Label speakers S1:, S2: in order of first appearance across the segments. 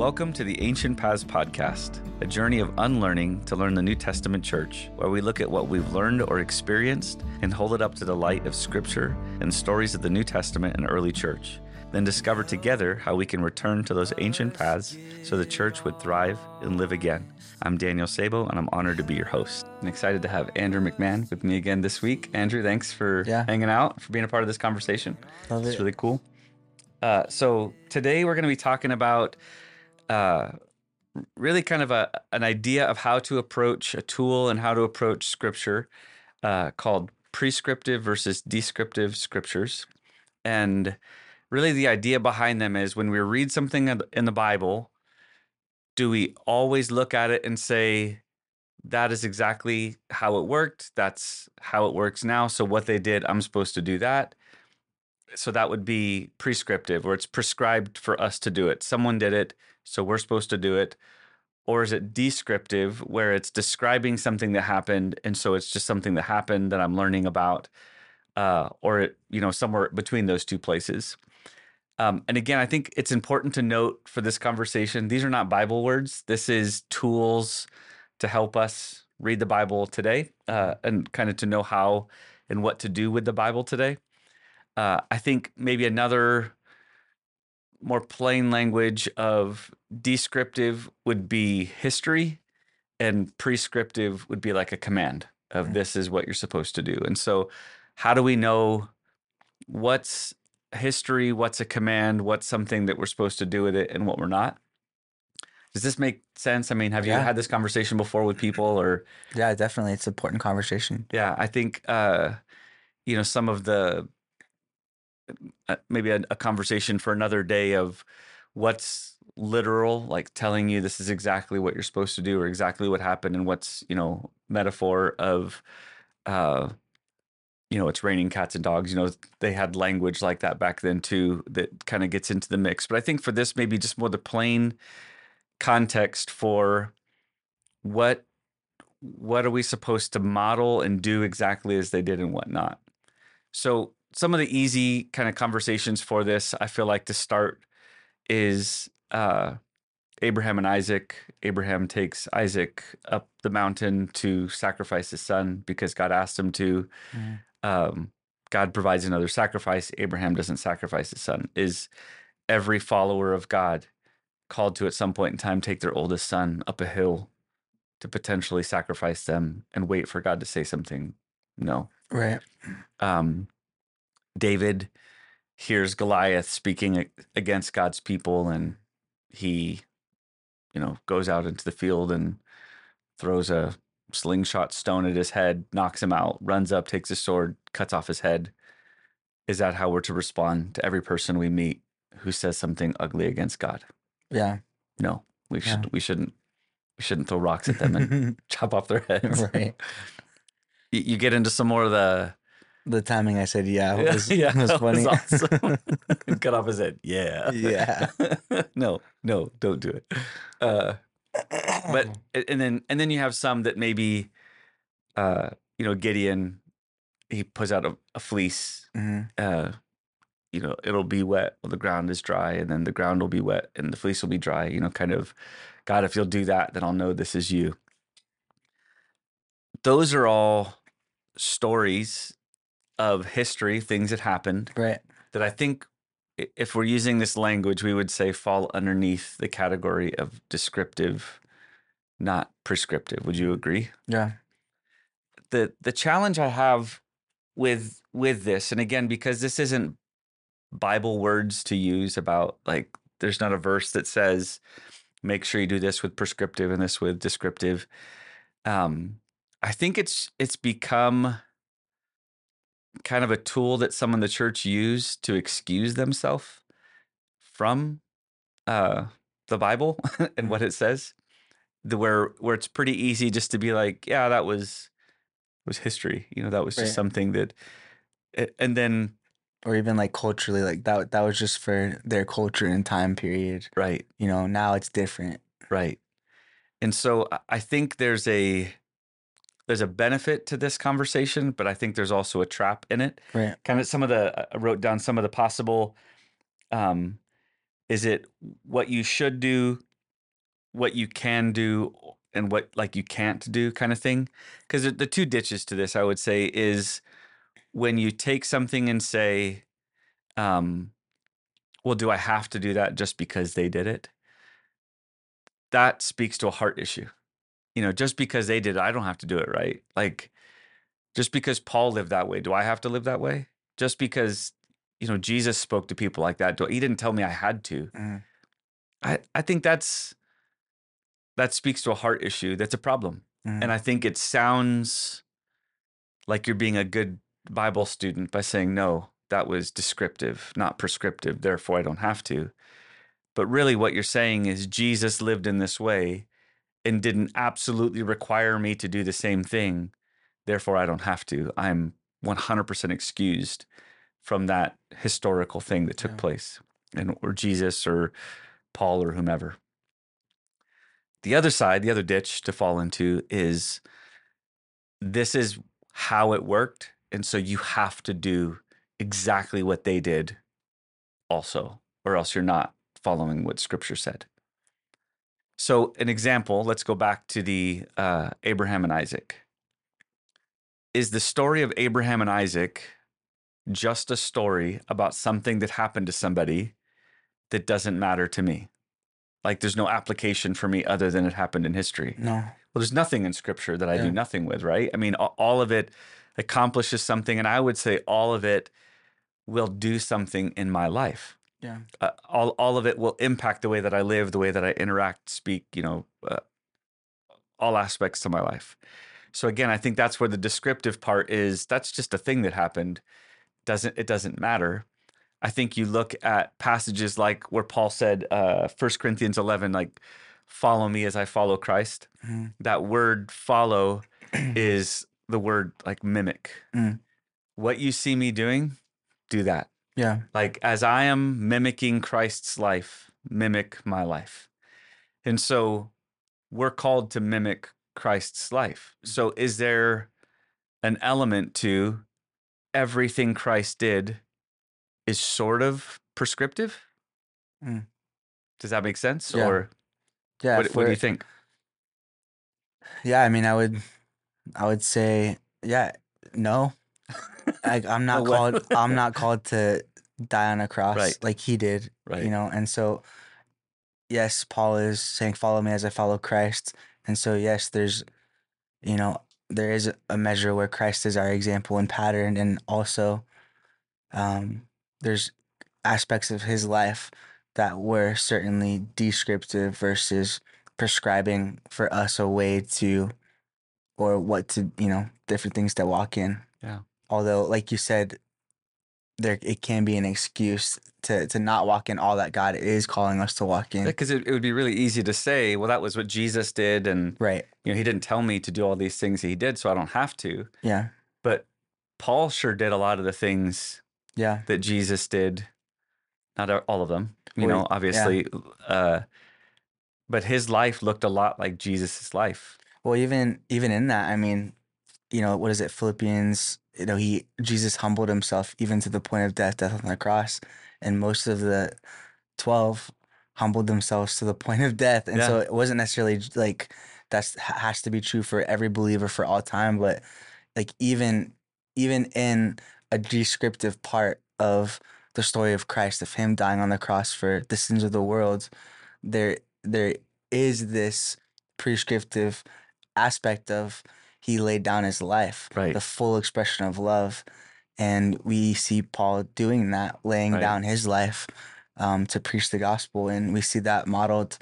S1: Welcome to the Ancient Paths Podcast, a journey of unlearning to learn the New Testament church, where we look at what we've learned or experienced and hold it up to the light of Scripture and stories of the New Testament and early church, then discover together how we can return to those ancient paths so the church would thrive and live again. I'm Daniel Sabo, and I'm honored to be your host. I'm excited to have Andrew McMahon with me again this week. Andrew, thanks for
S2: Yeah.
S1: hanging out, for being a part of this conversation.
S2: Love
S1: It's
S2: it.
S1: really cool. Uh, so today we're going to be talking about uh, really kind of a an idea of how to approach a tool and how to approach scripture uh, called prescriptive versus descriptive scriptures. And really, the idea behind them is when we read something in the- in the Bible, do we always look at it and say, that is exactly how it worked. That's how it works now. So, what they did, I'm supposed to do that so that would be prescriptive or it's prescribed for us to do it. Someone did it so we're supposed to do it. Or is it descriptive where it's describing something that happened and so it's just something that happened that i'm learning about uh, or it, you know somewhere between those two places. Um, and again i think it's important to note for this conversation these are not bible words. This is tools to help us read the bible today uh, and kind of to know how and what to do with the bible today uh, I think maybe another more plain language of descriptive would be history, and prescriptive would be like a command of
S2: Mm.
S1: this is what you're supposed to do. And so, how do we know what's history, what's a command, what's something that we're supposed to do with it, and what we're not? Does this make sense? I mean, have you had this conversation before with people or?
S2: Yeah, definitely. It's an important conversation.
S1: Yeah, I think uh, you know some of the maybe a, a conversation for another day of what's literal, like telling you this is exactly what you're supposed to do or exactly what happened, and what's you know metaphor of, uh, you know, it's raining cats and dogs. You know, they had language like that back then too that kind of gets into the mix. But I think for this, maybe just more the plain context for what what are we supposed to model and do exactly as they did and whatnot. So some of the easy kind of conversations for this, I feel like to start is uh, Abraham and Isaac. Abraham takes Isaac up the mountain to sacrifice his son because God asked him to.
S2: Mhm.
S1: Um, God provides another sacrifice. Abraham doesn't sacrifice his son. Is every follower of God called to at some point in time take their oldest son up a hill to potentially sacrifice them and wait for God to say something? No
S2: Right.
S1: um, David hears Goliath speaking against God's people, and he, you know, goes out into the field and throws a slingshot stone at his head, knocks him out, runs up, takes his sword, cuts off his head. Is that how we're to respond to every person we meet who says something ugly against God?
S2: Yeah.
S1: No, we
S2: Yeah.
S1: should. We shouldn't. We shouldn't throw rocks at them and chop off their heads.
S2: right.
S1: You get into some more of the
S2: The timing I said yeah
S1: Yeah,
S2: was,
S1: yeah,
S2: was
S1: that was
S2: funny.
S1: awesome. cut off his head. Yeah.
S2: Yeah.
S1: no, no, don't do it. Uh, but and then and then you have some that maybe, uh, you know, Gideon, he puts out a, a fleece.
S2: Mhm.
S1: Uh, you know, it'll be wet while the ground is dry, and then the ground will be wet and the fleece will be dry. You know, kind of, God, if you'll do that, then I'll know this is you. Those are all stories of history, things that happened
S2: Right.
S1: that I think if we're using this language, we would say fall underneath the category of descriptive, not prescriptive. Would you agree?
S2: Yeah.
S1: The the challenge I have with with this, and again, because this isn't Bible words to use about like there's not a verse that says make sure you do this with prescriptive and this with descriptive. Um, I think it's it's become kind of a tool that some in the church use to excuse themselves from uh, the Bible and what it says. The where where it's pretty easy just to be like, yeah, that was was history. You know, that was just
S2: Right.
S1: something that, and then
S2: Or even like culturally, like that that was just for their culture and time period.
S1: right,
S2: You know, now it's different.
S1: right, and so I think there's a there's a benefit to this conversation, but I think there's also a trap in it.
S2: Right.
S1: kind of some of the I wrote down some of the possible um is it what you should do what you can do and what like you can't do kind of thing because the two ditches to this i would say is when you take something and say um well do i have to do that just because they did it that speaks to a heart issue you know just because they did it i don't have to do it right like just because paul lived that way do i have to live that way just because you know jesus spoke to people like that do, he didn't tell me i had to
S2: Mhm.
S1: i i think that's that speaks to a heart issue that's a problem
S2: Mhm.
S1: and I think it sounds like you're being a good Bible student by saying, no, that was descriptive, not prescriptive. Therefore, I don't have to. But really, what you're saying is Jesus lived in this way and didn't absolutely require me to do the same thing. Therefore, I don't have to. I'm 100% excused from that historical thing that took
S2: Yeah.
S1: place, and or Jesus or Paul or whomever. The other side, the other ditch to fall into is this is how it worked. And so you have to do exactly what they did also, or else you're not following what scripture said. So, an example, let's go back to the uh, Abraham and Isaac. Is the story of Abraham and Isaac just a story about something that happened to somebody that doesn't matter to me? Like there's no application for me other than it happened in history.
S2: no.
S1: Well, there's nothing in scripture that I
S2: Yeah.
S1: do nothing with, right? I mean, all of it accomplishes something, and I would say all of it will do something in my life.
S2: Yeah.
S1: Uh, all all of it will impact the way that I live, the way that I interact, speak. You know, uh, all aspects to my life. So again, I think that's where the descriptive part is. That's just a thing that happened. Doesn't it doesn't matter. I think you look at passages like where Paul said, uh, 1 Corinthians 11, like, follow me as I follow Christ
S2: Mhm.
S1: that word follow is the word like mimic.
S2: Mm.
S1: What you see me doing, do that.
S2: Yeah.
S1: Like as I am mimicking Christ's life, mimic my life. And so we're called to mimic Christ's life. So is there an element to everything Christ did is sort of prescriptive?
S2: Mm.
S1: Does that make sense?
S2: Yeah.
S1: Or
S2: Yeah.
S1: what, what do you think?
S2: Yeah, I mean, I would, I would say, yeah, no. I, I'm not called. I'm not called to die on a cross
S1: Right.
S2: like he did.
S1: Right.
S2: You know, and so, yes, Paul is saying, "Follow me as I follow Christ," and so yes, there's, you know, there is a measure where Christ is our example and pattern, and also, um, there's aspects of his life that were certainly descriptive versus prescribing for us a way to or what to you know different things to walk in
S1: Yeah.
S2: Although like you said there it can be an excuse to to not walk in all that god is calling us to walk in
S1: Because it, it would be really easy to say, well, that was what Jesus did, and
S2: right
S1: you know, he didn't tell me to do all these things he did, so I don't have to.
S2: yeah
S1: But Paul sure did a lot of the things
S2: yeah
S1: that Jesus did. Not all of them, you
S2: Well,
S1: know, obviously. Uh, but his life looked a lot like Jesus's life.
S2: well even even in that i mean you know what is it philippians you know he jesus humbled himself even to the point of death death on the cross and most of the 12 humbled themselves to the point of death. And so it wasn't necessarily like that's ha- has to be true for every believer for all time but like even even in a descriptive part of the story of christ of him dying on the cross for the sins of the world there there is this prescriptive aspect of he laid down his life
S1: Right.
S2: the full expression of love and we see paul doing that laying
S1: Right.
S2: down his life um, to preach the gospel and we see that modeled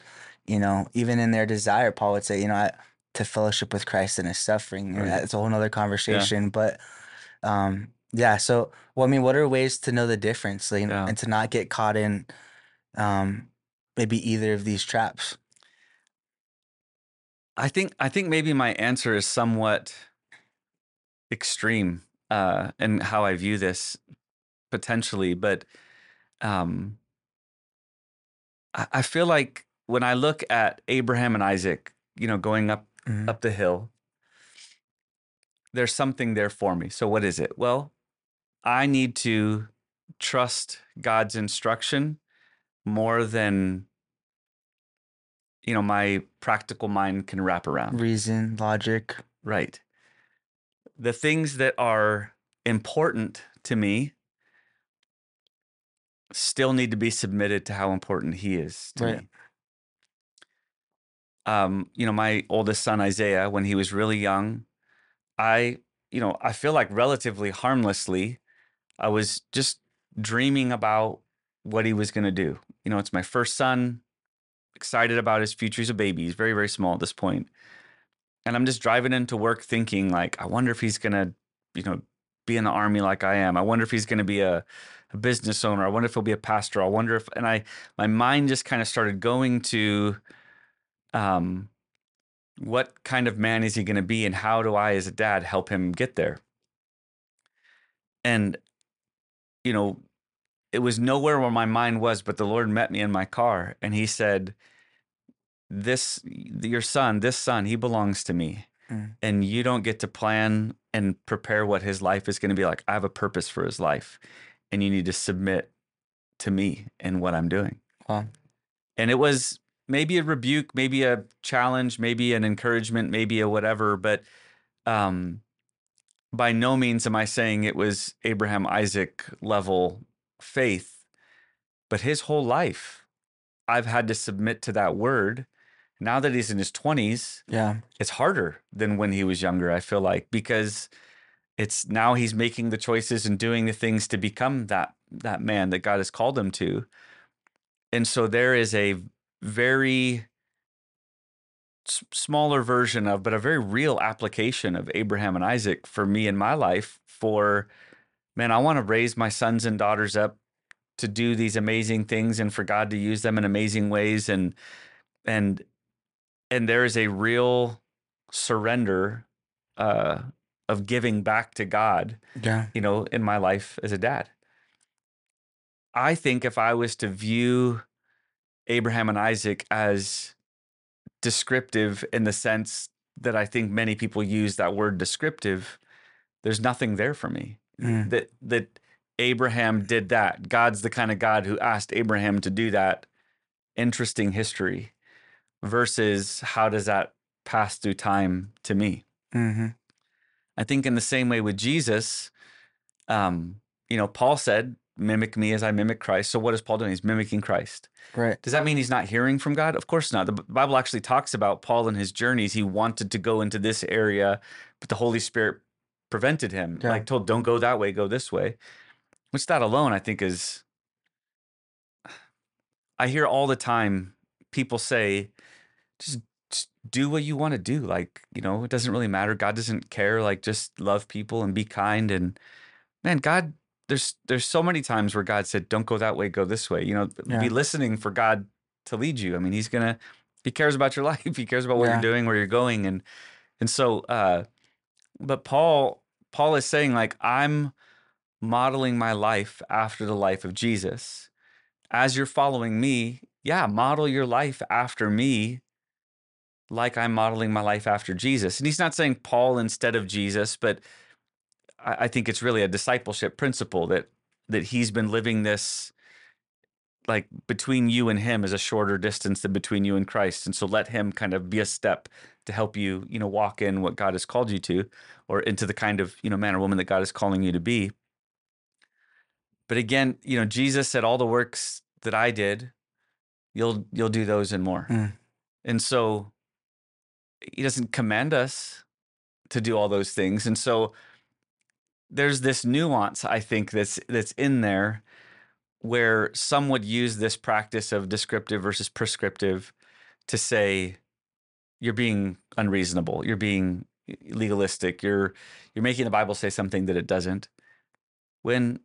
S2: you know even in their desire paul would say you know I, to fellowship with christ in his suffering
S1: Right.
S2: that's a whole nother conversation but um yeah so well i mean what are ways to know the difference like,
S1: Yeah.
S2: and to not get caught in um maybe either of these traps
S1: I think I think maybe my answer is somewhat extreme uh, in how I view this potentially, but um, I, I feel like when I look at Abraham and Isaac, you know, going up
S2: Mhm.
S1: up the hill, there's something there for me. So what is it? Well, I need to trust God's instruction more than you know my practical mind can wrap around.
S2: Reason, logic.
S1: Right. The things that are important to me still need to be submitted to how important he is to
S2: Right.
S1: me. Um, you know, my oldest son Isaiah, when he was really young, I, you know, I feel like relatively harmlessly, I was just dreaming about what he was going to do. You know, it's my first son, excited about his future. He's a baby. He's very, very small at this point. And I'm just driving into work thinking like, I wonder if he's to, you know, be in the army like I am. I wonder if he's to be a, a business owner. I wonder if he'll be a pastor. I wonder if, and I, my mind just kind of started going to, um, what kind of man is he to be and how do I, as a dad, help him get there? And, you know, it was nowhere where my mind was, but the Lord met me in my car and he said, This, your son, this son, he belongs to me.
S2: Mm.
S1: And you don't get to plan and prepare what his life is going to be like. I have a purpose for his life and you need to submit to me and what I'm doing.
S2: Wow.
S1: And it was maybe a rebuke, maybe a challenge, maybe an encouragement, maybe a whatever, but um, by no means am I saying it was Abraham Isaac level faith, but his whole life, I've had to submit to that word. Now that he's in his 20s,
S2: Yeah.
S1: it's harder than when he was younger, I feel like, because it's now he's making the choices and doing the things to become that that man that God has called him to. And so there is a very smaller version of but a very real application of Abraham and Isaac for me in my life for man I want to raise my sons and daughters up to do these amazing things and for God to use them in amazing ways and and and there is a real surrender uh of giving back to God
S2: Yeah.
S1: you know, in my life as a dad. I think if I was to view Abraham and Isaac as descriptive in the sense that I think many people use that word descriptive, there's nothing there for me.
S2: Mm.
S1: That that Abraham did that. God's the kind of God who asked Abraham to do that. Interesting history versus how does that pass through time to me?
S2: Mm-hmm.
S1: I think in the same way with Jesus, um, you know, Paul said, mimic me as I mimic Christ. So what is Paul doing? He's mimicking Christ.
S2: Right.
S1: Does that mean he's not hearing from God? Of course not. The Bible actually talks about Paul and his journeys. He wanted to go into this area, but the Holy Spirit prevented him.
S2: Yeah.
S1: Like told, don't go that way, go this way. Which that alone, I think, is I hear all the time people say, just, just do what you want to do. Like, you know, it doesn't really matter. God doesn't care. Like, just love people and be kind. And man, God, there's there's so many times where God said, Don't go that way, go this way. You know,
S2: Yeah.
S1: be listening for God to lead you. I mean, he's gonna he cares about your life. He cares about what
S2: Yeah.
S1: you're doing, where you're going. And and so uh but Paul Paul is saying, like, I'm modeling my life after the life of Jesus. As you're following me, yeah, model your life after me, like I'm modeling my life after Jesus. And he's not saying Paul instead of Jesus, but I, think it's really a discipleship principle that that he's been living this like between you and him is a shorter distance than between you and Christ. And so let him kind of be a step to help you, you know, walk in what God has called you to or into the kind of, you know, man or woman that God is calling you to be. But again, you know, Jesus said all the works that I did, you'll you'll do those and more.
S2: Mm.
S1: And so he doesn't command us to do all those things. And so there's this nuance I think that's that's in there where some would use this practice of descriptive versus prescriptive to say you're being unreasonable, you're being legalistic, you're you're making the Bible say something that it doesn't. When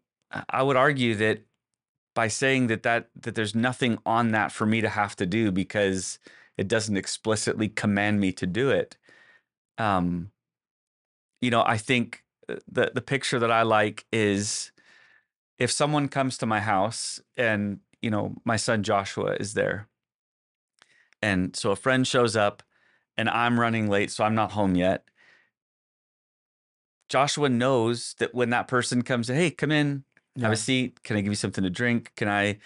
S1: I- would argue that by saying that that that there's nothing on that for me to have to do because it doesn't explicitly command me to do it. Um, you know, I think uh, the the picture that I like is if someone comes to my house and you know my son Joshua is there, and so a friend shows up, and I'm running late, so I'm not home yet. Joshua knows that when that person comes, hey, come in, have a seat. Can I give you something to drink? Can I,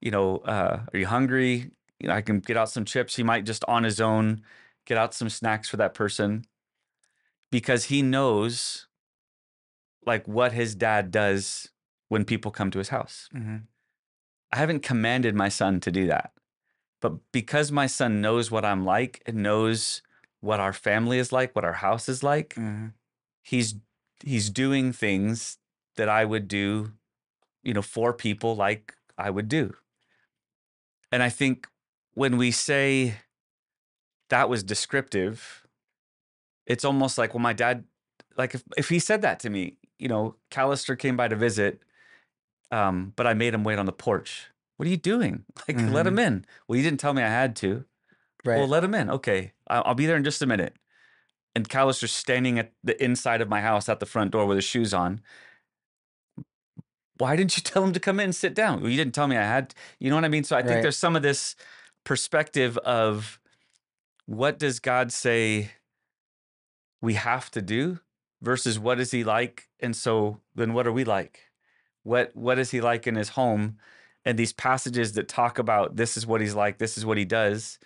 S1: you know, uh, are you hungry? you know, I can get out some chips. He might just on his own get out some snacks for that person because he knows like what his dad does when people come to his house.
S2: hmm
S1: I haven't commanded my son to do that. But because my son knows what I'm like and knows what our family is like, what our house is like,
S2: hmm
S1: he's he's doing things that I would do, you know, for people like I would do. And I think when we say that was descriptive, it's almost like, well, my dad, like if, if he said that to me, you know, Callister came by to visit, um, but I made him wait on the porch. What are you doing? Like, let mm-hmm. him in. Well, you didn't tell me I had to.
S2: Right.
S1: Well, let him in. Okay, I'll, I'll be there in just a minute. And Callister's standing at the inside of my house at the front door with his shoes on. Why didn't you tell him to come in and sit down? Well, you didn't tell me I had. You know what I mean? So I think
S2: Right.
S1: there's some of this perspective of what does God say we have to do versus what is he like? And so then what are we like? What what is he like in his home? And these passages that talk about this is what he's like, this is what he does.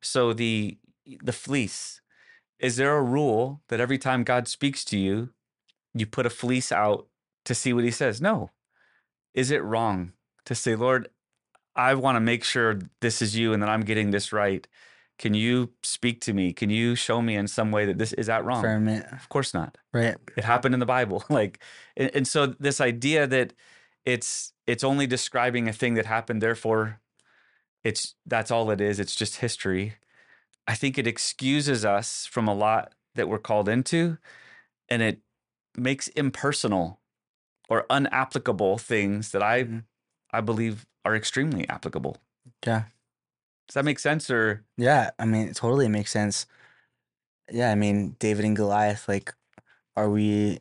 S1: So the the fleece, is there a rule that every time God speaks to you, you put a fleece out to see what he says? No. Is it wrong to say, Lord, I want to make sure this is you and that I'm getting this right? Can you speak to me? Can you show me in some way that this is that wrong? Of course not.
S2: Right.
S1: It happened in the Bible. Like, and, and so this idea that it's it's only describing a thing that happened, therefore, it's that's all it is. It's just history. I think it excuses us from a lot that we're called into, and it makes impersonal or unapplicable things that I
S2: Mhm.
S1: I believe are extremely applicable.
S2: Yeah.
S1: Does that make sense? Or
S2: Yeah. I mean, it totally makes sense. Yeah. I mean, David and Goliath, like, are we,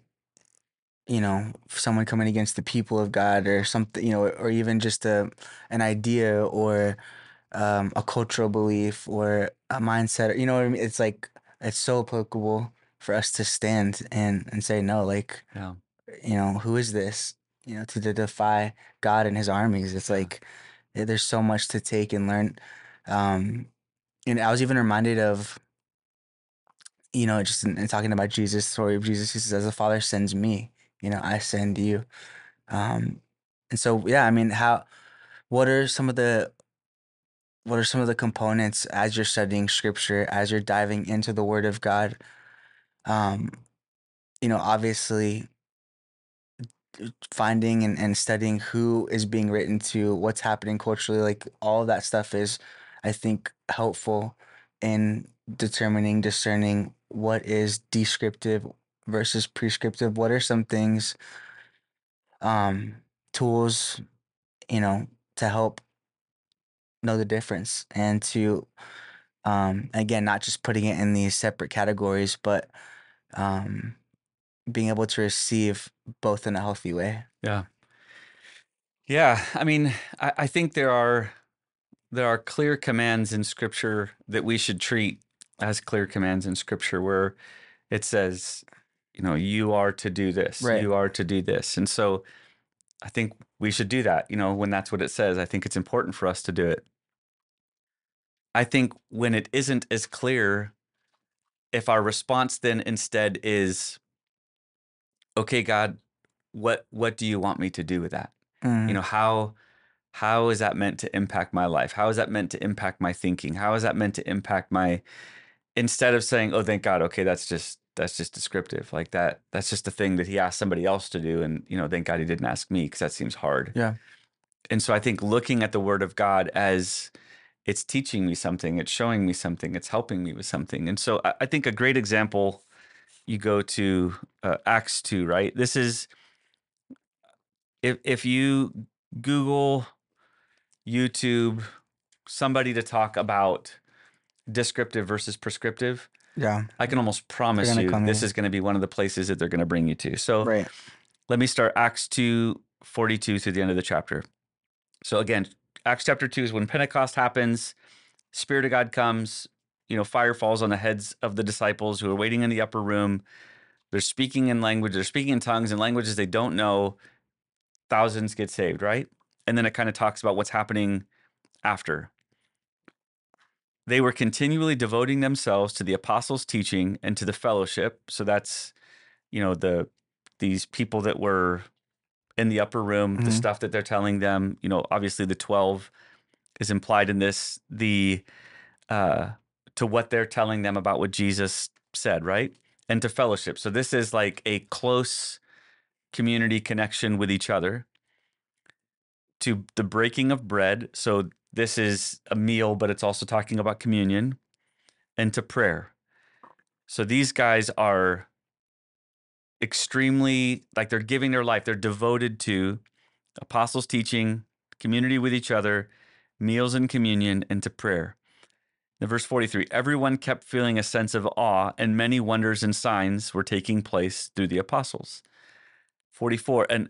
S2: you know, someone coming against the people of God or something, you know, or even just a, an idea or um, a cultural belief or a mindset, you know what I mean? It's like, it's so applicable for us to stand and, and say, no, like,
S1: yeah,
S2: you know, who is this? You know, to, to defy God and his armies. It's
S1: Yeah.
S2: like eh, there's so much to take and learn. Um, and I was even reminded of, you know, just in, in talking about Jesus, story of Jesus, he says, as the Father sends me, you know, I send you. Um, and so, yeah, I mean, how, what are some of the, what are some of the components as you're studying scripture, as you're diving into the word of God? Um, you know, obviously finding and, and studying who is being written to, what's happening culturally, like all that stuff is, I think, helpful in determining, discerning what is descriptive versus prescriptive. What are some things, um, tools, you know, to help know the difference and to, um, again, not just putting it in these separate categories, but um, being able to receive both in a healthy way.
S1: yeah, yeah. I mean, I, I think there are there are clear commands in Scripture that we should treat as clear commands in Scripture, where it says, you know, you are to do this,
S2: Right.
S1: you are to do this, and so I think we should do that. You know, when that's what it says, I think it's important for us to do it. I think when it isn't as clear, if our response then instead is, okay, God, what what do you want me to do with that?
S2: Mm,
S1: you know how how is that meant to impact my life how is that meant to impact my thinking how is that meant to impact my instead of saying oh thank god okay that's just that's just descriptive like that that's just a thing that he asked somebody else to do and you know thank god he didn't ask me because that seems hard.
S2: Yeah.
S1: and so i think looking at the word of god as it's teaching me something it's showing me something it's helping me with something. And so i, I think a great example you go to uh, acts 2 right? This is if if you Google, YouTube, somebody to talk about descriptive versus prescriptive,
S2: Yeah.
S1: I can almost promise you this is going to be one of the places that they're going to bring you to. So
S2: Right.
S1: let me start Acts 2 42 through the end of the chapter. So again, Acts chapter 2 is when Pentecost happens, Spirit of God comes, you know, fire falls on the heads of the disciples who are waiting in the upper room. They're speaking in language, they're speaking in tongues and languages they don't know. Thousands get saved, right? And then it kind of talks about what's happening after. They were continually devoting themselves to the apostles' teaching and to the fellowship. So that's, you know, the these people that were in the upper room, the
S2: Mhm.
S1: stuff that they're telling them. You know, obviously the twelve is implied in this. The uh, to what they're telling them about what Jesus said, right? And to fellowship. So this is like a close community connection with each other. To the breaking of bread. So this is a meal, but it's also talking about communion and to prayer. So these guys are extremely like they're giving their life. They're devoted to apostles' teaching, community with each other, meals and communion, and to prayer. In verse 43, everyone kept feeling a sense of awe, and many wonders and signs were taking place through the apostles. 44, and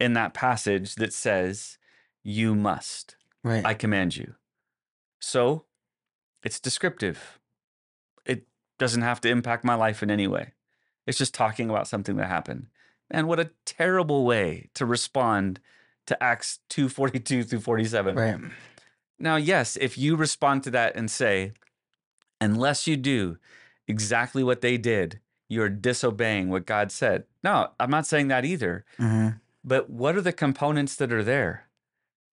S1: in that passage that says, You must.
S2: Right.
S1: I command you. So it's descriptive. It doesn't have to impact my life in any way. It's just talking about something that happened. And what a terrible way to respond to Acts 242 through 47.
S2: right.
S1: Now, yes, if you respond to that and say, unless you do exactly what they did, you're disobeying what God said. No, I'm not saying that either.
S2: hmm
S1: But what are the components that are there?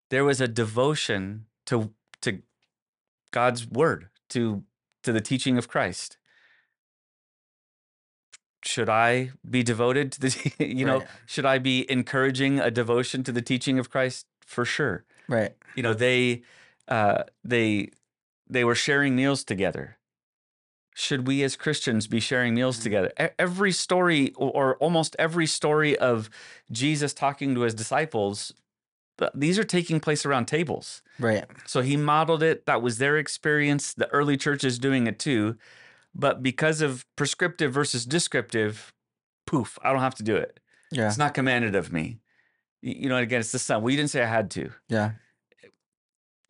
S1: There was a devotion to to God's word, to to the teaching of Christ. Should I be devoted to the you know,
S2: Right.
S1: should I be encouraging a devotion to the teaching of Christ? For sure.
S2: Right.
S1: You know, they uh they they were sharing meals together. Should we as Christians be sharing meals
S2: Mhm.
S1: together? Every story or, or almost every story of Jesus talking to his disciples, these are taking place around tables.
S2: Right.
S1: So he modeled it. That was their experience. The early church is doing it too. But because of prescriptive versus descriptive, poof, I don't have to do it.
S2: Yeah.
S1: It's not commanded of me. You know, again, it's the son. Well, you didn't say I had to.
S2: Yeah.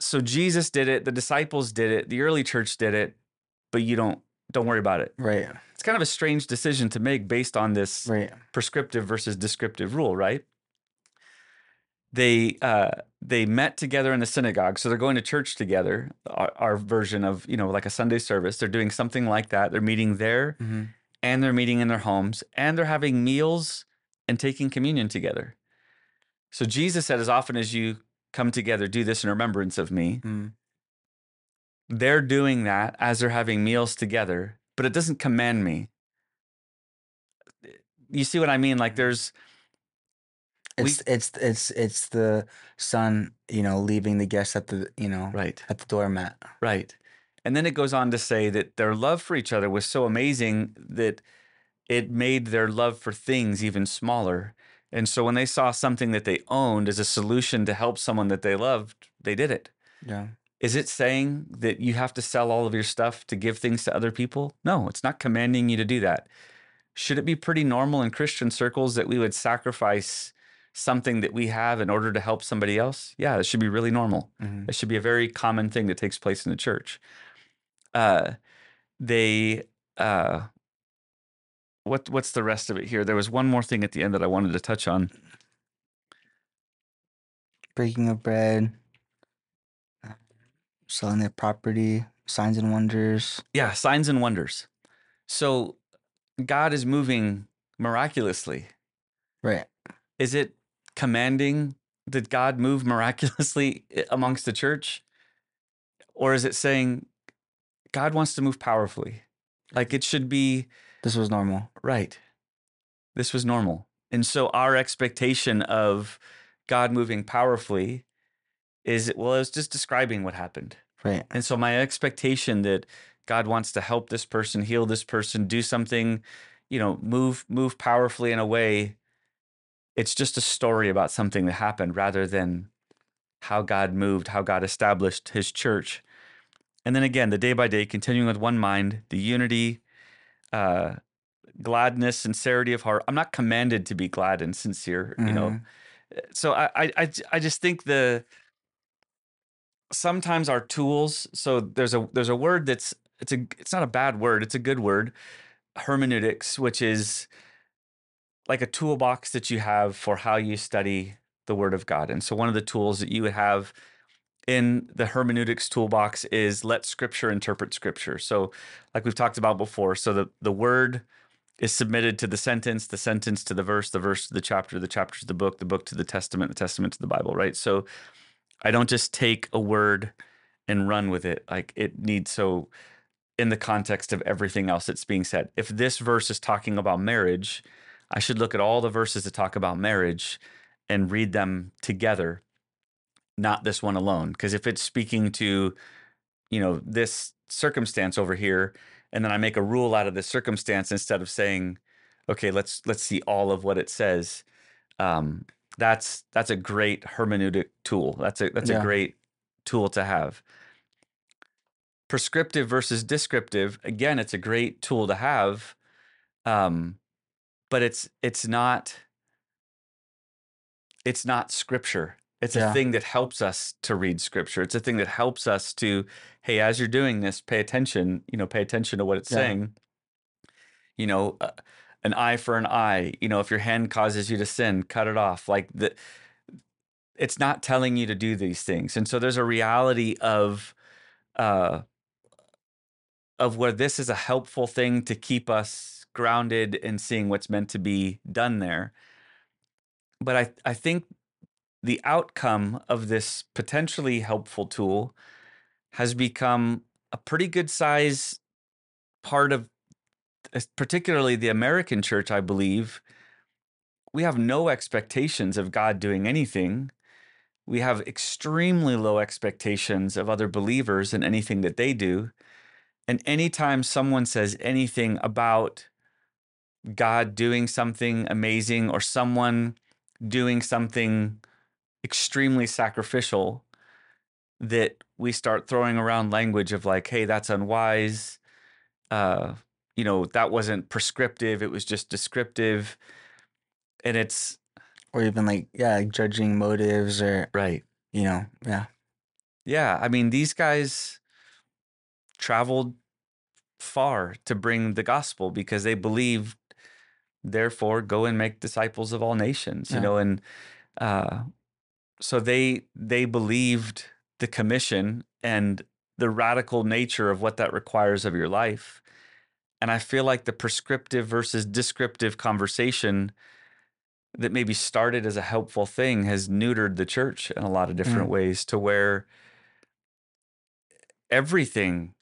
S1: So Jesus did it. The disciples did it. The early church did it. But you don't. Don't worry about it.
S2: Right.
S1: It's kind of a strange decision to make based on this
S2: Right.
S1: prescriptive versus descriptive rule, right? They uh, they met together in the synagogue, so they're going to church together. Our, our version of you know like a Sunday service, they're doing something like that. They're meeting there,
S2: hmm
S1: and they're meeting in their homes, and they're having meals and taking communion together. So Jesus said, "As often as you come together, do this in remembrance of me."
S2: mm
S1: They're doing that as they're having meals together, but it doesn't command me. You see what I mean? Like mm. there's We-
S2: It's it's it's it's the son, you know, leaving the guests at the you know
S1: right.
S2: at the doormat.
S1: Right. And then it goes on to say that their love for each other was so amazing that it made their love for things even smaller. And so when they saw something that they owned as a solution to help someone that they loved, they did it.
S2: Yeah.
S1: Is it saying that you have to sell all of your stuff to give things to other people? No, it's not commanding you to do that. Should it be pretty normal in Christian circles that we would sacrifice something that we have in order to help somebody else? Yeah, it should be really normal.
S2: hmm
S1: It should be a very common thing that takes place in the church. Uh, they, uh, what what's the rest of it here? There was one more thing at the end that I wanted to touch on.
S2: Breaking of bread, selling their property, signs and wonders.
S1: Yeah, signs and wonders. So God is moving miraculously.
S2: Right.
S1: Is it commanding that God move miraculously amongst the church? Or is it saying God wants to move powerfully? Like it should be
S2: This was normal.
S1: Right. This was normal. And so our expectation of God moving powerfully is well, I was just describing what happened.
S2: Right.
S1: And so my expectation that God wants to help this person, heal this person, do something, you know, move move powerfully in a way, it's just a story about something that happened rather than how God moved, how God established his church. And then again, the day by day, continuing with one mind, the unity, uh, gladness, sincerity of heart. I'm not commanded to be glad and sincere, you know.
S2: Mhm.
S1: So I, I, I just think the sometimes our tools. So there's a there's a word that's it's a it's not a bad word. It's a good word, hermeneutics, which is like a toolbox that you have for how you study the Word of God. And so one of the tools that you would have in the hermeneutics toolbox is let Scripture interpret Scripture. So, like we've talked about before, so the the word is submitted to the sentence, the sentence to the verse, the verse to the chapter, the chapter to the book, the book to the testament, the testament to the Bible, right? So I don't just take a word and run with it. Like it needs so in the context of everything else that's being said. If this verse is talking about marriage, I should look at all the verses that talk about marriage and read them together, not this one alone. Because if it's speaking to, you know, this circumstance over here, and then I make a rule out of this circumstance instead of saying, okay, let's let's see all of what it says. Um, that's that's a great hermeneutic tool. That's a that's a great tool to have. Prescriptive versus descriptive, again, it's a great tool to have. Um, but it's it's not it's not scripture. It's a thing that helps us to read scripture. It's a thing that helps us to, hey, as you're doing this, pay attention, you know, pay attention to what it's
S2: Yeah.
S1: saying. You know, uh, an eye for an eye, you know, if your hand causes you to sin, cut it off. Like the it's not telling you to do these things. And so there's a reality of uh of where this is a helpful thing to keep us grounded in seeing what's meant to be done there. But I, I think the outcome of this potentially helpful tool has become a pretty good size part of particularly the American church, I believe. We have no expectations of God doing anything. We have extremely low expectations of other believers and anything that they do. And anytime someone says anything about God doing something amazing or someone doing something extremely sacrificial, that we start throwing around language of like, hey, that's unwise. Uh, you know, that wasn't prescriptive, it was just descriptive. And it's
S2: Or even like yeah, like judging motives or
S1: right.
S2: you know yeah
S1: Yeah. I mean, these guys traveled far to bring the gospel because they believed, therefore, go and make disciples of all nations, you
S2: Yeah.
S1: know, and uh, so they they believed the commission and the radical nature of what that requires of your life. And I feel like the prescriptive versus descriptive conversation that maybe started as a helpful thing has neutered the church in a lot of different mm. ways to where everything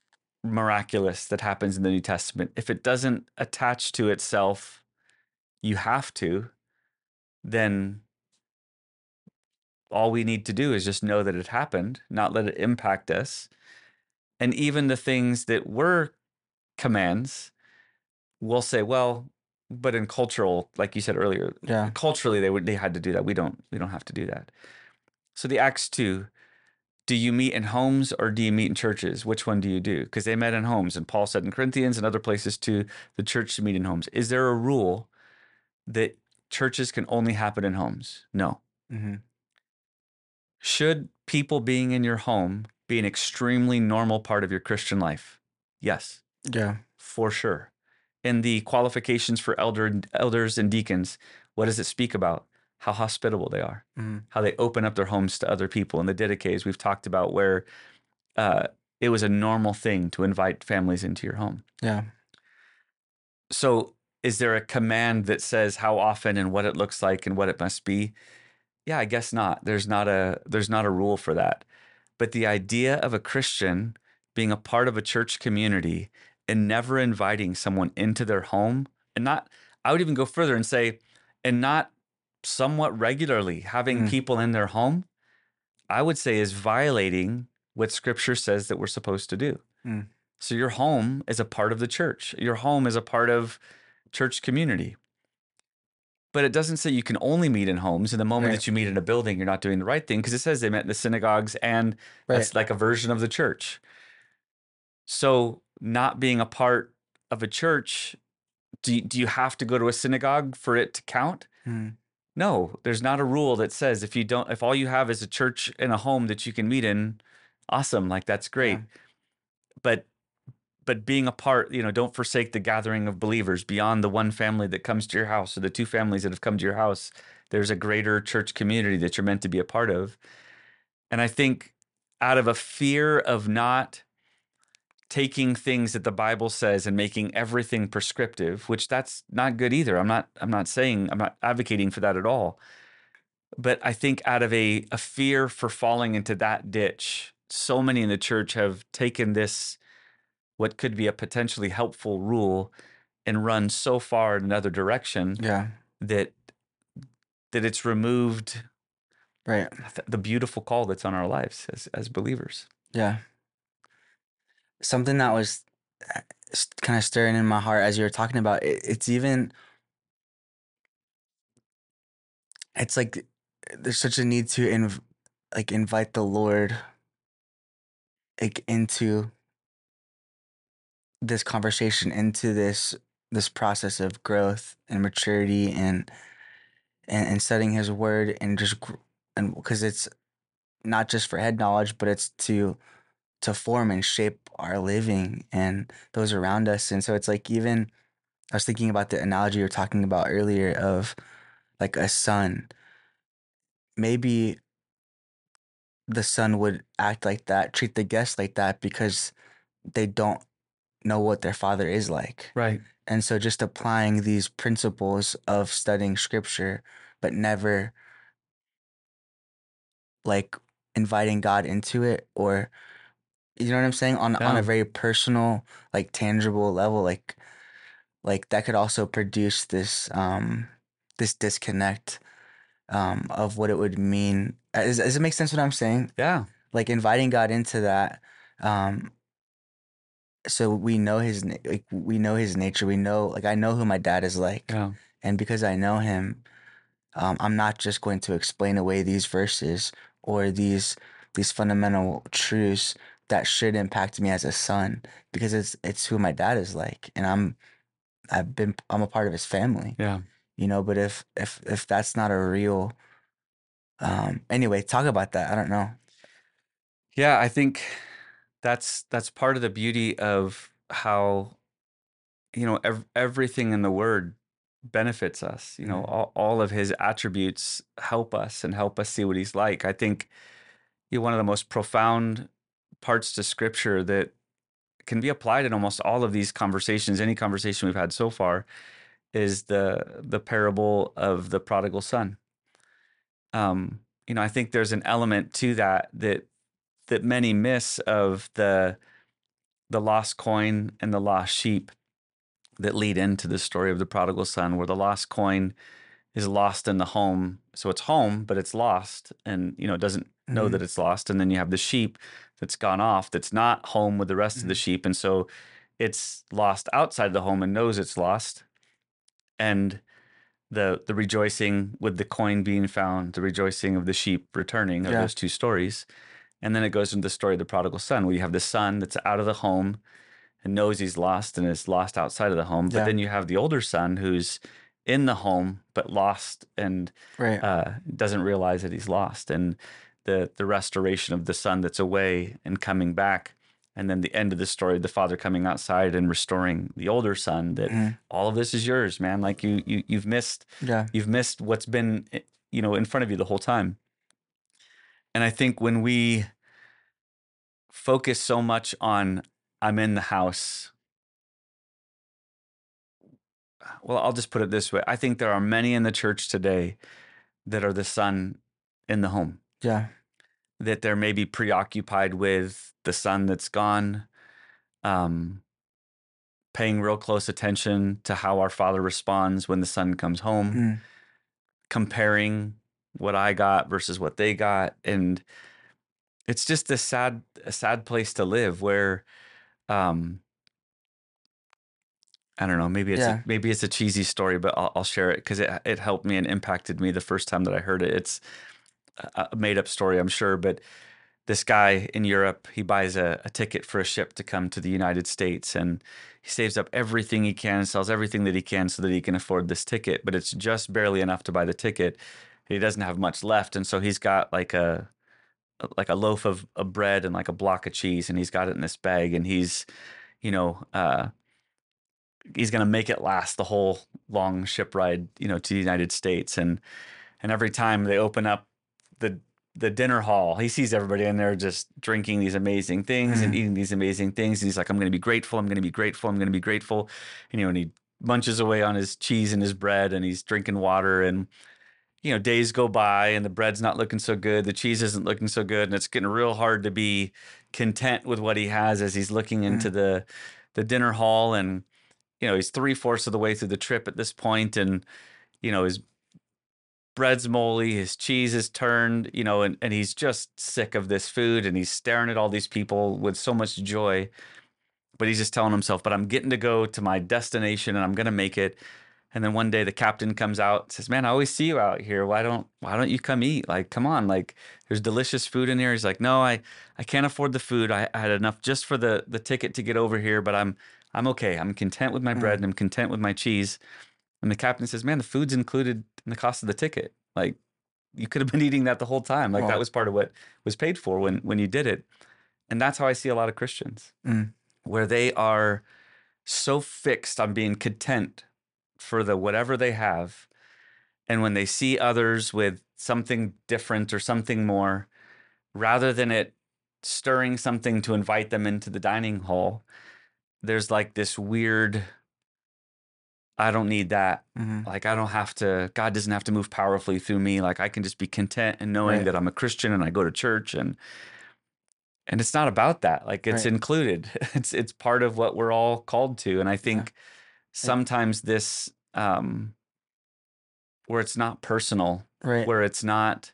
S1: miraculous that happens in the New Testament, if it doesn't attach to itself, you have to, then all we need to do is just know that it happened, not let it impact us. And even the things that were commands, we'll say, well, but in cultural, like you said earlier,
S2: yeah
S1: culturally they would they had to do that. We don't we don't have to do that. So the Acts two, do you meet in homes or do you meet in churches? Which one do you do? Because they met in homes, and Paul said in Corinthians and other places too, the church should meet in homes. Is there a rule that churches can only happen in homes? No.
S2: Mm-hmm.
S1: Should people being in your home be an extremely normal part of your Christian life? Yes,
S2: yeah
S1: for sure. In the qualifications for elder elders and deacons, what does it speak about? How hospitable they are.
S2: hmm
S1: how they open up their homes to other people. In the Didache, we've talked about where uh, it was a normal thing to invite families into your home.
S2: yeah
S1: So, is there a command that says how often and what it looks like and what it must be? Yeah, I guess not. There's not a there's not a rule for that. But the idea of a Christian being a part of a church community and never inviting someone into their home and not I would even go further and say and not somewhat regularly having
S2: Mm.
S1: people in their home, I would say is violating what scripture says that we're supposed to do.
S2: Mm.
S1: So your home is a part of the church. Your home is a part of church community. But it doesn't say you can only meet in homes. In the moment
S2: Right.
S1: that you meet in a building, you're not doing the right thing because it says they met in the synagogues and that's like a version of the church. So, not being a part of a church, do you, do you have to go to a synagogue for it to count?
S2: Mm.
S1: No, there's not a rule that says if you don't, if all you have is a church and a home that you can meet in, awesome, like that's great.
S2: Yeah.
S1: But but being a part, you know, don't forsake the gathering of believers beyond the one family that comes to your house or the two families that have come to your house. There's a greater church community that you're meant to be a part of. And I think out of a fear of not taking things that the Bible says and making everything prescriptive, which that's not good either. I'm not I'm not saying I'm not advocating for that at all. But I think out of a, a fear for falling into that ditch, so many in the church have taken this what could be a potentially helpful rule and run so far in another direction
S2: Yeah.
S1: that that it's removed
S2: Right.
S1: the beautiful call that's on our lives as as believers.
S2: Yeah. Something that was uh, kind of stirring in my heart as you were talking about it, it's even it's like there's such a need to inv- like invite the Lord like into this conversation into this this process of growth and maturity and and, and studying his word and just and because it's not just for head knowledge but it's to to form and shape our living and those around us. And so it's like even i was thinking about the analogy you were talking about earlier of like a son maybe the son would act like that treat the guest like that because they don't know what their father is like.
S1: Right.
S2: and so just applying these principles of studying scripture, but never like inviting God into it or you know what I'm saying? On on a very personal, like tangible level, like like that could also produce this um this disconnect um of what it would mean. Uh, Does, does it make sense what I'm saying?
S1: Yeah.
S2: Like inviting God into that um so we know his like we know his nature we know like i know who my dad is like
S1: Yeah.
S2: and because i know him um, i'm not just going to explain away these verses or these these fundamental truths that should impact me as a son because it's it's who my dad is like and i'm i've been i'm a part of his family
S1: Yeah.
S2: you know but if if if that's not a real um anyway talk about that i don't know
S1: Yeah, I think that's that's part of the beauty of how you know ev- everything in the word benefits us. You know,
S2: Mhm.
S1: all, all of his attributes help us and help us see what he's like. I think you know, one of the most profound parts to scripture that can be applied in almost all of these conversations, any conversation we've had so far, is the the parable of the prodigal son. Um, you know, I think there's an element to that that that many miss of the the lost coin and the lost sheep that lead into the story of the prodigal son, where the lost coin is lost in the home. So it's home, but it's lost, and you know it doesn't know
S2: Mhm.
S1: that it's lost. And then you have the sheep that's gone off, that's not home with the rest of the
S2: Mhm.
S1: sheep, and so it's lost outside the home and knows it's lost. And the the rejoicing with the coin being found, the rejoicing of the sheep returning, are
S2: Yeah.
S1: those two stories. And then it goes into the story of the prodigal son, where you have the son that's out of the home and knows he's lost and is lost outside of the home. But
S2: Yeah.
S1: then you have the older son who's in the home but lost and
S2: right
S1: uh, doesn't realize that he's lost. And the the restoration of the son that's away and coming back. And then the end of the story, the father coming outside and restoring the older son. That
S2: Mhm.
S1: all of this is yours, man. Like you you you've missed
S2: yeah
S1: you've missed what's been eh, you know in front of you the whole time and i think when we focus so much on i'm in the house well i'll just put it this way i think there are many in the church today that are the son in the home
S2: yeah
S1: that they're maybe preoccupied with the son that's gone um paying real close attention to how our father responds when the son comes home
S2: Mm.
S1: comparing what I got versus what they got, and it's just a sad, a sad place to live. Where, um, I don't know, maybe it's
S2: Yeah.
S1: a, maybe it's a cheesy story, but I'll, I'll share it because it it helped me and impacted me the first time that I heard it. It's a made up story, I'm sure, but this guy in Europe, he buys a, a ticket for a ship to come to the United States and he saves up everything he can, sells everything that he can so that he can afford this ticket, but it's just barely enough to buy the ticket. He doesn't have much left. And so he's got like a like a loaf of, of bread and like a block of cheese and he's got it in this bag and he's you know uh he's to make it last the whole long ship ride you know to the united states and and every time they open up the the dinner hall. He sees everybody in there just drinking these amazing things and
S2: Mhm.
S1: eating these amazing things and he's like i'm going to be grateful i'm going to be grateful i'm going to be grateful. And you know and he munches away on his cheese and his bread and he's drinking water and you know days go by and the bread's not looking so good the cheese isn't looking so good and it's getting real hard to be content with what he has as he's looking into the the dinner hall and you know he's three fourths of the way through the trip at this point and you know his bread's moldy his cheese is turned you know and, and he's just sick of this food and he's staring at all these people with so much joy but he's just telling himself but i'm getting to go to my destination and i'm going to make it. And then one day the captain comes out and says man i always see you out here. Why don't why don't you come eat? Like come on like there's delicious food in here. He's like no i i can't afford the food. I, I had enough just for the the ticket to get over here but i'm i'm okay. I'm content with my bread
S2: Mm.
S1: and i'm content with my cheese. And the captain says man the food's included in the cost of the ticket. Like you could have been eating that the whole time. Like that was part of what was paid for when when you did it. And that's how i see a lot of christians
S2: Mm.
S1: where they are so fixed on being content for the whatever they have and when they see others with something different or something more rather than it stirring something to invite them into the dining hall there's like this weird i don't need that
S2: Mhm.
S1: like i don't have to god doesn't have to move powerfully through me like i can just be content and knowing
S2: Right.
S1: that i'm a christian and i go to church and and it's not about that like it's
S2: Right.
S1: included it's it's part of what we're all called to and i think sometimes this um where it's not personal
S2: Right.
S1: where it's not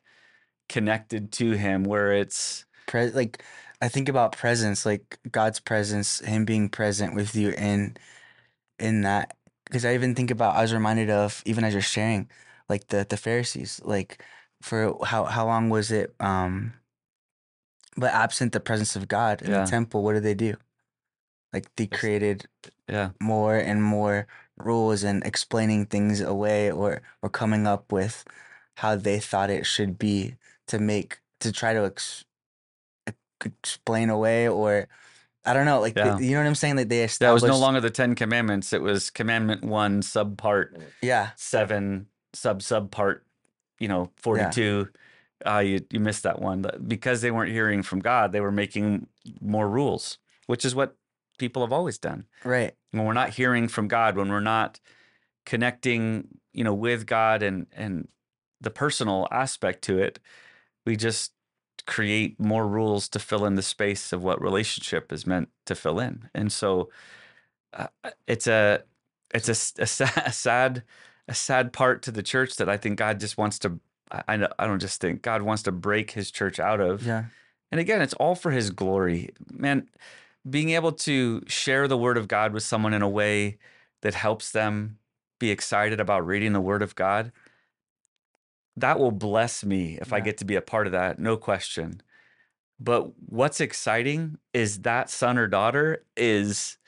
S1: connected to him where it's
S2: Pre- like I think about presence, like God's presence, Him being present with you in in that. Because I even think about, I was reminded of even as you're sharing, like the the Pharisees, like for how how long was it? Um, but absent the presence of God in
S1: Yeah.
S2: the temple, what did they do? Like they created
S1: yeah
S2: more and more rules and explaining things away or or coming up with how they thought it should be to make to try to ex, ex- explain away or I don't know like
S1: Yeah.
S2: the, you know what I'm saying? Like they
S1: that was no longer the 10 commandments it was commandment 1 subpart
S2: yeah.
S1: 7 sub subpart you know 42 uh you you missed that one But because they weren't hearing from God they were making more rules which is what people have always done.
S2: Right.
S1: When we're not hearing from God, when we're not connecting, you know, with God and and the personal aspect to it, we just create more rules to fill in the space of what relationship is meant to fill in. And so uh, it's a it's a, a sa- a sad a sad part to the church that I think God just wants to I don't- I don't just think God wants to break his church out of.
S2: yeah
S1: And again, it's all for his glory. Man, being able to share the word of God with someone in a way that helps them be excited about reading the word of God, that will bless me if I get to be a part of that, no question. But what's exciting is that son or daughter is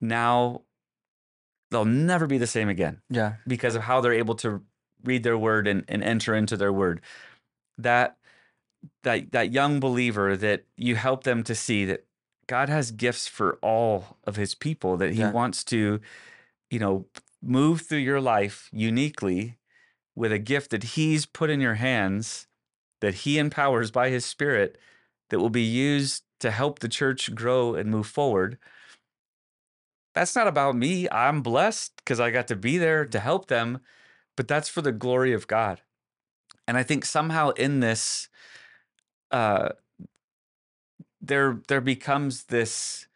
S1: now they'll never be the same again
S2: yeah
S1: because of how they're able to read their word and, and enter into their word. That that that young believer that you help them to see that God has gifts for all of his people that he
S2: Yeah.
S1: wants to, you know, move through your life uniquely with a gift that he's put in your hands that he empowers by his spirit that will be used to help the church grow and move forward. That's not about me. I'm blessed because I got to be there to help them, but that's for the glory of God. And I think somehow in this, uh, there there becomes this,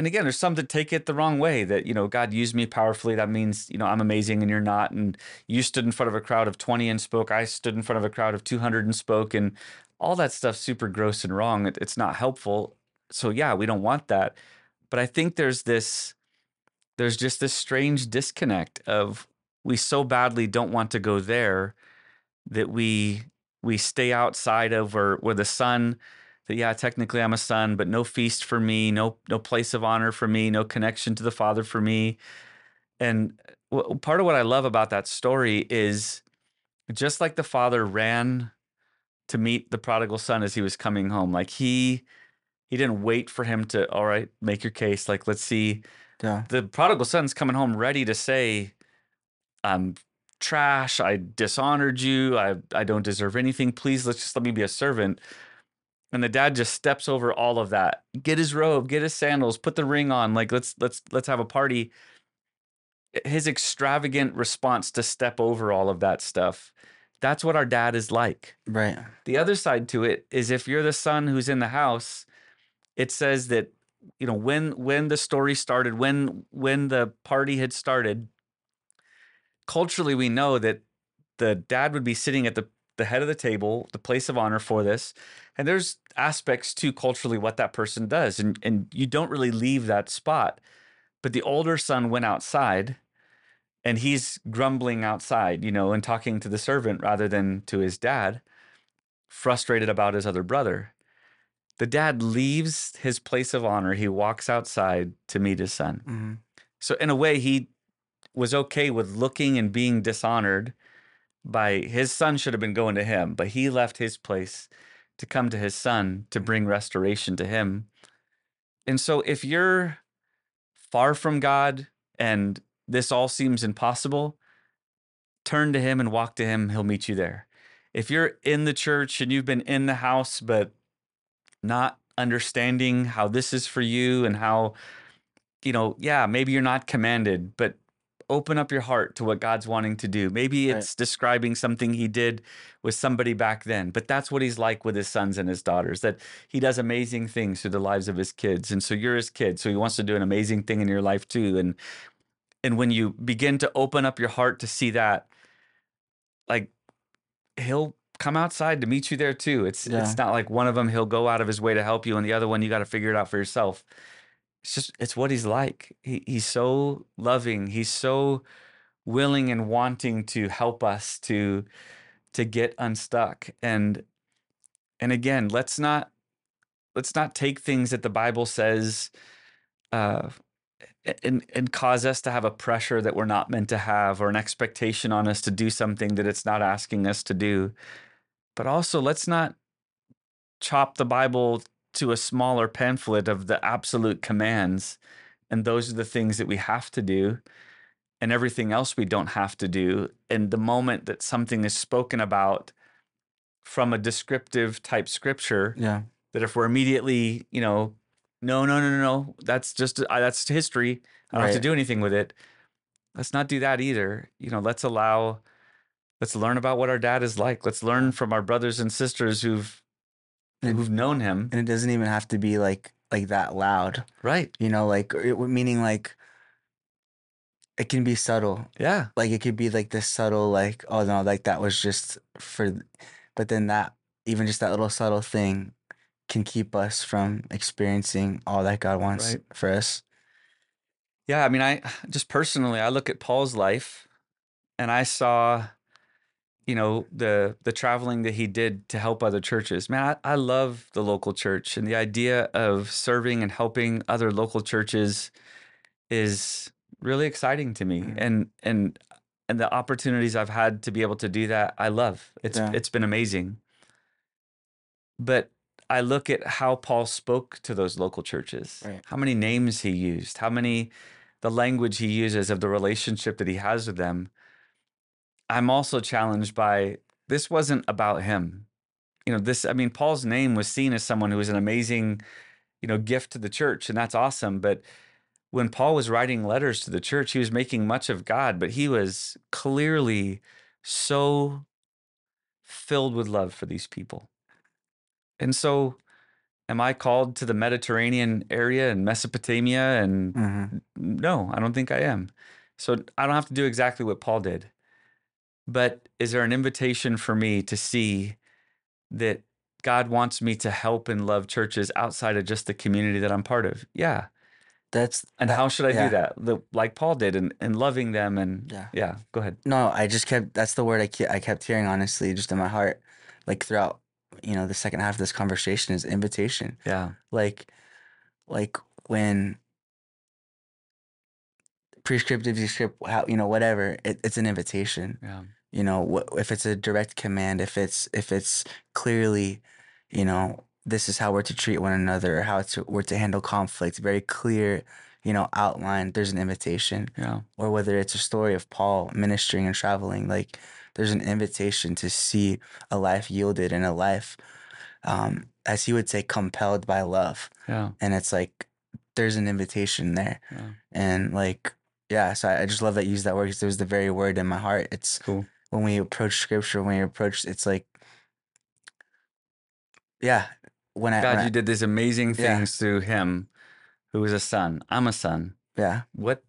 S1: and again, there's some that take it the wrong way. That you know, God used me powerfully. That means you know I'm amazing and you're not. And you stood in front of a crowd of 20 and spoke. I stood in front of a crowd of 200 and spoke. And all that stuff's super gross and wrong. It, it's not helpful. So yeah, we don't want that. But I think there's this, there's just this strange disconnect of we so badly don't want to go there that we we stay outside of where where the son that yeah, technically I'm a son, but no feast for me, no no place of honor for me, no connection to the Father for me. And uh, w- part of what I love about that story is just like the father ran to meet the prodigal son as he was coming home, like he he didn't wait for him to all right, make your case, like let's see
S2: Yeah.
S1: the prodigal son's coming home ready to say, I'm trash. I dishonored you. I, I don't deserve anything. Please, let's just let me be a servant. And the dad just steps over all of that. Get his robe, get his sandals, put the ring on. Like let's let's let's have a party. His extravagant response to step over all of that stuff. That's what our dad is like.
S2: Right.
S1: The other side to it is if you're the son who's in the house, it says that you know when when the story started, when when the party had started, culturally we know that the dad would be sitting at the the head of the table, the place of honor for this. And there's aspects to culturally what that person does and and you don't really leave that spot. But the older son went outside and he's grumbling outside, you know, and talking to the servant rather than to his dad, frustrated about his other brother. The dad leaves his place of honor. He walks outside to meet his son.
S2: hmm
S1: So, in a way, he was okay with looking and being dishonored by his son, should have been going to him, but he left his place to come to his son to bring restoration to him. And so, if you're far from God and this all seems impossible, turn to him and walk to him. He'll meet you there. If you're in the church and you've been in the house, but not understanding how this is for you and how, you know, yeah, maybe you're not commanded, but open up your heart to what God's wanting to do. Maybe
S2: Right.
S1: it's describing something he did with somebody back then, but that's what he's like with his sons and his daughters, that he does amazing things through the lives of his kids. And so you're his kid. So he wants to do an amazing thing in your life too. And and when you begin to open up your heart to see that, like he'll come outside to meet you there too. It's
S2: Yeah.
S1: it's not like one of them he'll go out of his way to help you, and the other one you got to figure it out for yourself. It's just it's what he's like. He, he's so loving. He's so willing and wanting to help us to to get unstuck. And and again, let's not let's not take things that the Bible says uh, and and cause us to have a pressure that we're not meant to have or an expectation on us to do something that it's not asking us to do. But also, let's not chop the Bible to a smaller pamphlet of the absolute commands. And those are the things that we have to do, and everything else we don't have to do. And the moment that something is spoken about from a descriptive type scripture,
S2: Yeah.
S1: that if we're immediately, you know, no, no, no, no, no, that's just uh, that's history. I don't have to do anything with it. Let's not do that either. You know, let's allow, let's learn about what our dad is like. Let's learn from our brothers and sisters who've
S2: And-
S1: who've known him.
S2: And it doesn't even have to be like like that loud.
S1: Right.
S2: You know, like it, meaning like it can be subtle.
S1: Yeah.
S2: Like it could be like this subtle, like oh no, like that was just for, but then that even just that little subtle thing can keep us from experiencing all that God wants
S1: Right.
S2: for us.
S1: Yeah. I mean, I just personally, I look at Paul's life, and I saw, you know, the the traveling that he did to help other churches. Man, I, I love the local church, and the idea of serving and helping other local churches is really exciting to me.
S2: Mhm.
S1: And and and the opportunities I've had to be able to do that, I love. It's
S2: Yeah.
S1: it's been amazing. But I look at how Paul spoke to those local churches,
S2: Right.
S1: how many names he used, how many, the language he uses of the relationship that he has with them. I'm also challenged by this wasn't about him. You know, this, I mean, Paul's name was seen as someone who was an amazing, you know, gift to the church, and that's awesome. But when Paul was writing letters to the church, he was making much of God, but he was clearly so filled with love for these people. And so, am I called to the Mediterranean area and Mesopotamia? And
S2: hmm
S1: no, I don't think I am. So, I don't have to do exactly what Paul did. But is there an invitation for me to see that God wants me to help and love churches outside of just the community that I'm part of? Yeah.
S2: That's
S1: And how should I
S2: yeah.
S1: do that? The, like Paul did, and, and loving them. And
S2: Yeah.
S1: yeah, go ahead.
S2: No, I just kept. That's the word I kept. I kept hearing honestly, just in my heart, like throughout you know the second half of this conversation is invitation
S1: Yeah.
S2: like like when prescriptive descript how you know whatever it, it's an invitation
S1: Yeah.
S2: You know wh- if it's a direct command if it's if it's clearly you know this is how we're to treat one another or how to, we're to handle conflict very clear you know outline there's an invitation
S1: Yeah.
S2: or whether it's a story of paul ministering and traveling like there's an invitation to see a life yielded and a life um, as he would say compelled by love
S1: Yeah.
S2: and it's like there's an invitation there
S1: Yeah.
S2: and like yeah so i, I just love that you use that word because it was the very word in my heart it's
S1: Cool.
S2: When we approach scripture when we approach it's like yeah when i,
S1: God,
S2: when
S1: you
S2: I
S1: did these amazing
S2: Yeah.
S1: things through him who is a son. I'm a son.
S2: yeah
S1: What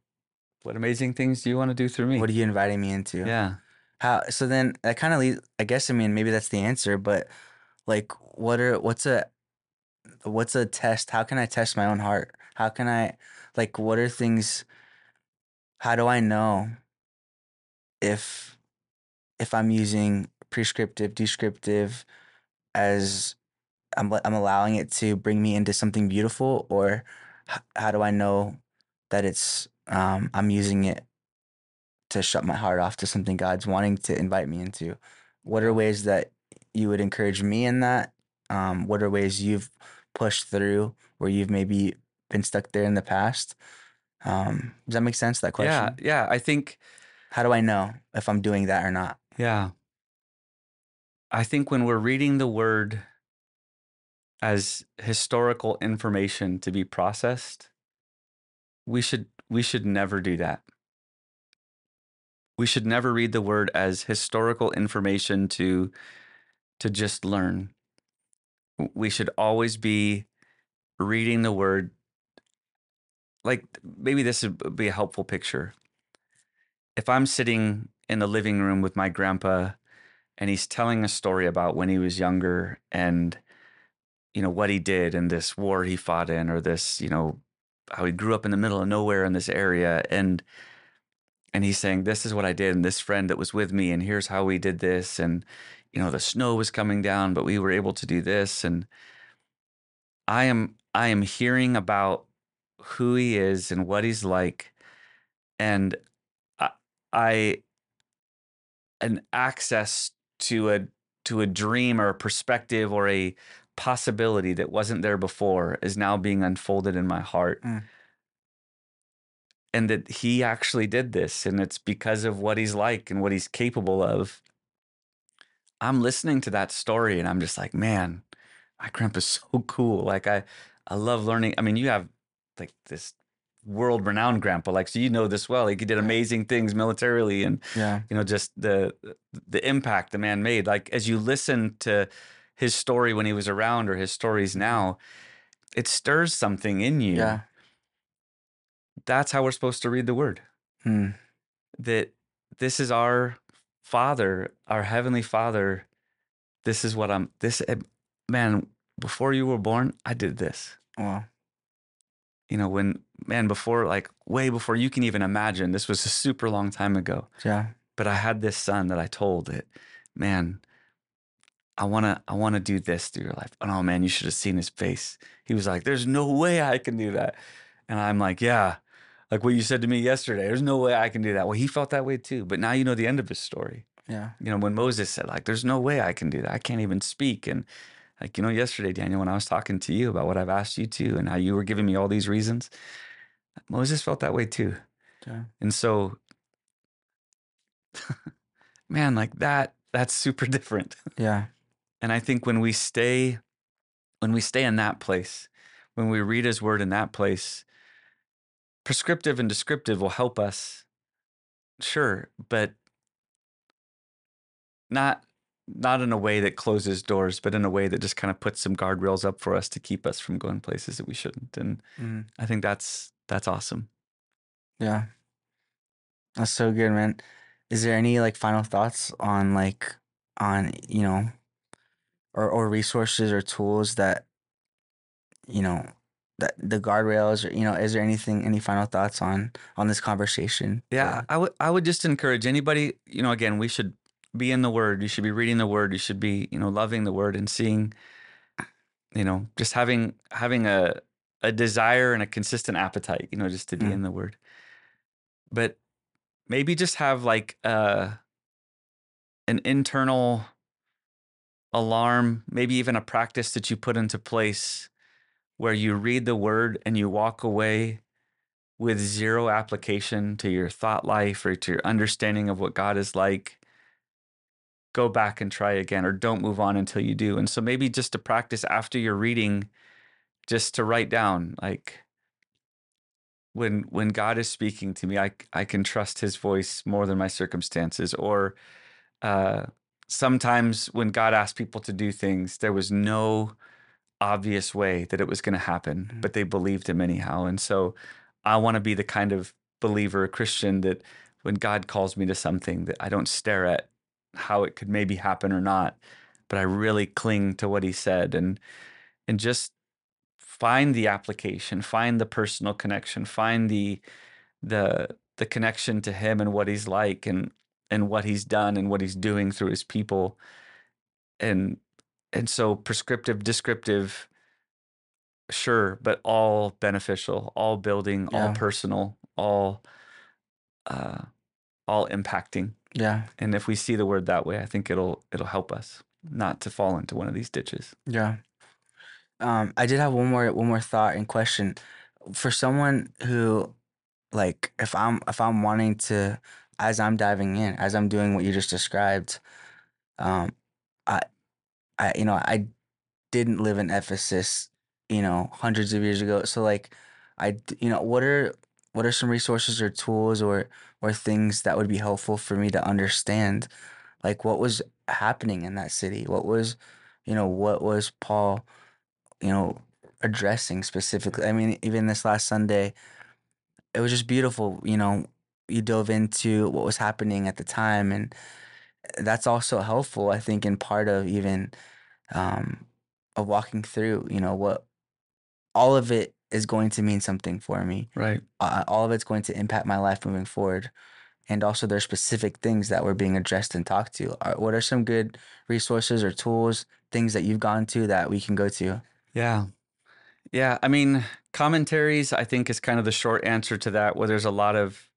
S1: what amazing things do you want to do through me?
S2: what are you inviting me into
S1: yeah.
S2: how so then that kind of leads i guess i mean maybe that's the answer but like what are what's a what's a test how can i test my own heart how can i like what are things how do i know if if i'm using prescriptive descriptive as i'm i'm allowing it to bring me into something beautiful or h- how do i know that it's um i'm using it to shut my heart off to something god's wanting to invite me into what are ways that you would encourage me in that um what are ways you've pushed through where you've maybe been stuck there in the past um does that make sense that question
S1: Yeah. Yeah. I think
S2: how do i know if i'm doing that or not
S1: Yeah. I think when we're reading the word as historical information to be processed, we should we should never do that. We should never read the word as historical information to to just learn. We should always be reading the word like maybe this would be a helpful picture. If I'm sitting in the living room with my grandpa and he's telling a story about when he was younger and you know what he did in this war he fought in or this you know how he grew up in the middle of nowhere in this area. And and he's saying this is what I did and this friend that was with me and here's how we did this and you know the snow was coming down but we were able to do this. And I am I am hearing about who he is and what he's like. And I, I an access to a to a dream or a perspective or a possibility that wasn't there before is now being unfolded in my heart.
S2: Mm.
S1: And that he actually did this and it's because of what he's like and what he's capable of. I'm listening to that story and I'm just like, man, my grandpa's so cool. Like I I love learning. I mean, you have like this world renowned grandpa like so you know this well like he did amazing things militarily and
S2: yeah.
S1: you know just the the impact the man made like as you listen to his story when he was around or his stories now it stirs something in you
S2: yeah.
S1: that's how we're supposed to read the word.
S2: Hmm.
S1: that this is our father our heavenly father this is what i'm this eh, man before you were born i did this.
S2: Well
S1: you know when man before like way before you can even imagine this was a super long time ago
S2: yeah
S1: but I had this son that I told it, man, I wanna I wanna do this through your life. And oh man, you should have seen his face. He was like, There's no way I can do that. And I'm like, Yeah, like what you said to me yesterday. There's no way I can do that. Well, he felt that way too. But now you know the end of his story.
S2: yeah
S1: You know, when Moses said, like, there's no way I can do that. I can't even speak. And like, you know, yesterday, Daniel, when I was talking to you about what I've asked you to and how you were giving me all these reasons, Moses felt that way too.
S2: yeah
S1: And so, man, like that, that's super different.
S2: yeah
S1: And I think when we stay, when we stay in that place, when we read his word in that place, prescriptive and descriptive will help us, sure, but not not in a way that closes doors, but in a way that just kind of puts some guardrails up for us to keep us from going places that we shouldn't. And
S2: mm.
S1: I think that's that's awesome.
S2: Yeah. That's so good, man. Is there any like final thoughts on like on, you know, or or resources or tools that you know that the guardrails or you know, is there anything any final thoughts on on this conversation?
S1: Yeah, I would I would just encourage anybody, you know, again, we should be in the Word. You should be reading the Word. You should be, you know, loving the Word and seeing, you know, just having having a a desire and a consistent appetite, you know, just to be
S2: Mm.
S1: in the Word. But maybe just have like uh an internal alarm, maybe even a practice that you put into place where you read the word and you walk away with zero application to your thought life or to your understanding of what God is like. Go back and try again, or don't move on until you do. And so maybe just to practice after you're reading, just to write down like when when God is speaking to me, I I can trust His voice more than my circumstances. Or uh, sometimes when God asked people to do things, there was no obvious way that it was going to happen,
S2: Mhm.
S1: but they believed Him anyhow. And so I want to be the kind of believer, Christian, that when God calls me to something, that I don't stare at how it could maybe happen or not, but I really cling to what He said and and just find the application find the personal connection find the the the connection to him and what he's like and and what he's done and what he's doing through his people and and so prescriptive descriptive sure but all beneficial all building all personal all uh all impacting
S2: Yeah.
S1: and if we see the word that way i think it'll it'll help us not to fall into one of these ditches
S2: Yeah. Um, I did have one more one more thought and question. For someone who like if I'm if I'm wanting to as I'm diving in, as I'm doing what you just described, um I I you know, I didn't live in Ephesus, you know, hundreds of years ago. So like I you know, what are what are some resources or tools or or things that would be helpful for me to understand like what was happening in that city? What was you know, what was Paul you know, addressing specifically. I mean, even this last Sunday, it was just beautiful. You know, you dove into what was happening at the time, and that's also helpful, I think, in part of even um, of walking through. You know, what all of it is going to mean something for me.
S1: right
S2: Uh, all of it's going to impact my life moving forward. And also, there's specific things that were being addressed and talked to. Are, what are some good resources or tools, things that you've gone to that we can go to?
S1: Yeah. Yeah. I mean, commentaries, I think, is kind of the short answer to that, where there's a lot of,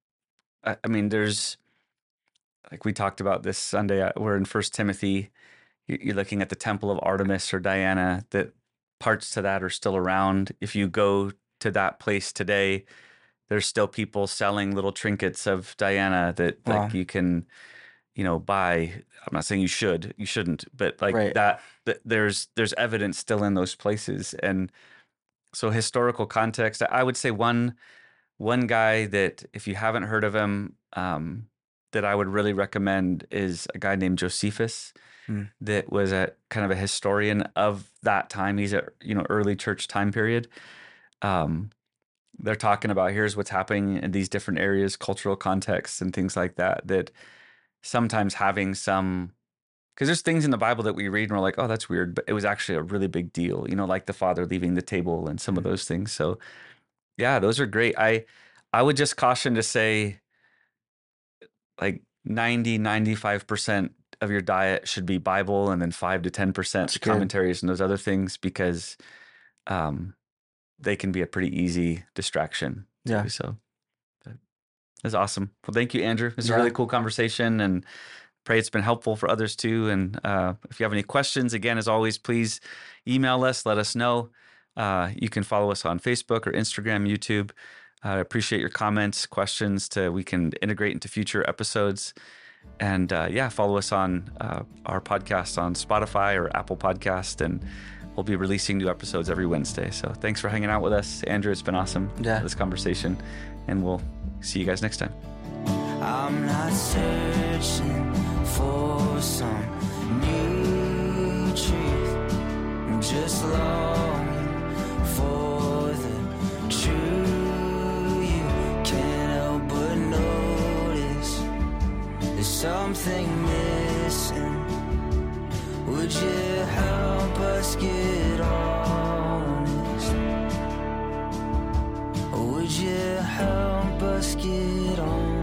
S1: I I mean, there's, like we talked about this Sunday, uh, we're in First Timothy. you- You're looking at the temple of Artemis or Diana, that parts to that are still around. If you go to that place today, there's still people selling little trinkets of Diana that
S2: Wow.
S1: like you can, you know, buy I'm not saying you should, you shouldn't, but like
S2: Right.
S1: that, th- there's there's evidence still in those places, and so historical context. I would say one one guy that if you haven't heard of him, um, that I would really recommend is a guy named Josephus,
S2: Hmm.
S1: that was a kind of a historian of that time. He's a you know early church time period. Um, they're talking about here's what's happening in these different areas, cultural contexts, and things like that. That sometimes having some because there's things in the Bible that we read and we're like, oh, that's weird, but it was actually a really big deal, you know, like the father leaving the table and some of
S2: Mhm.
S1: those things. So, yeah, those are great. I I would just caution to say like 90 95% of your diet should be Bible and then 5 to 10%
S2: That's good.
S1: commentaries and those other things because um they can be a pretty easy distraction.
S2: Yeah.
S1: So that's awesome. Well, thank you, Andrew. It's a really cool conversation and pray it's been helpful for others too. And uh, if you have any questions, again, as always, please email us, let us know. Uh, you can follow us on Facebook or Instagram, YouTube. I appreciate your comments, questions to we can integrate into future episodes. And uh, yeah, follow us on uh, our podcast on Spotify or Apple Podcast, and we'll be releasing new episodes every Wednesday. So thanks for hanging out with us, Andrew. It's been awesome
S2: Yeah.
S1: this conversation, and we'll see you guys next time.
S3: I'm not searching for some new truth. I'm just longing for the truth. You can't help but notice there's something missing. Would you help us get honest? Would you help us get on?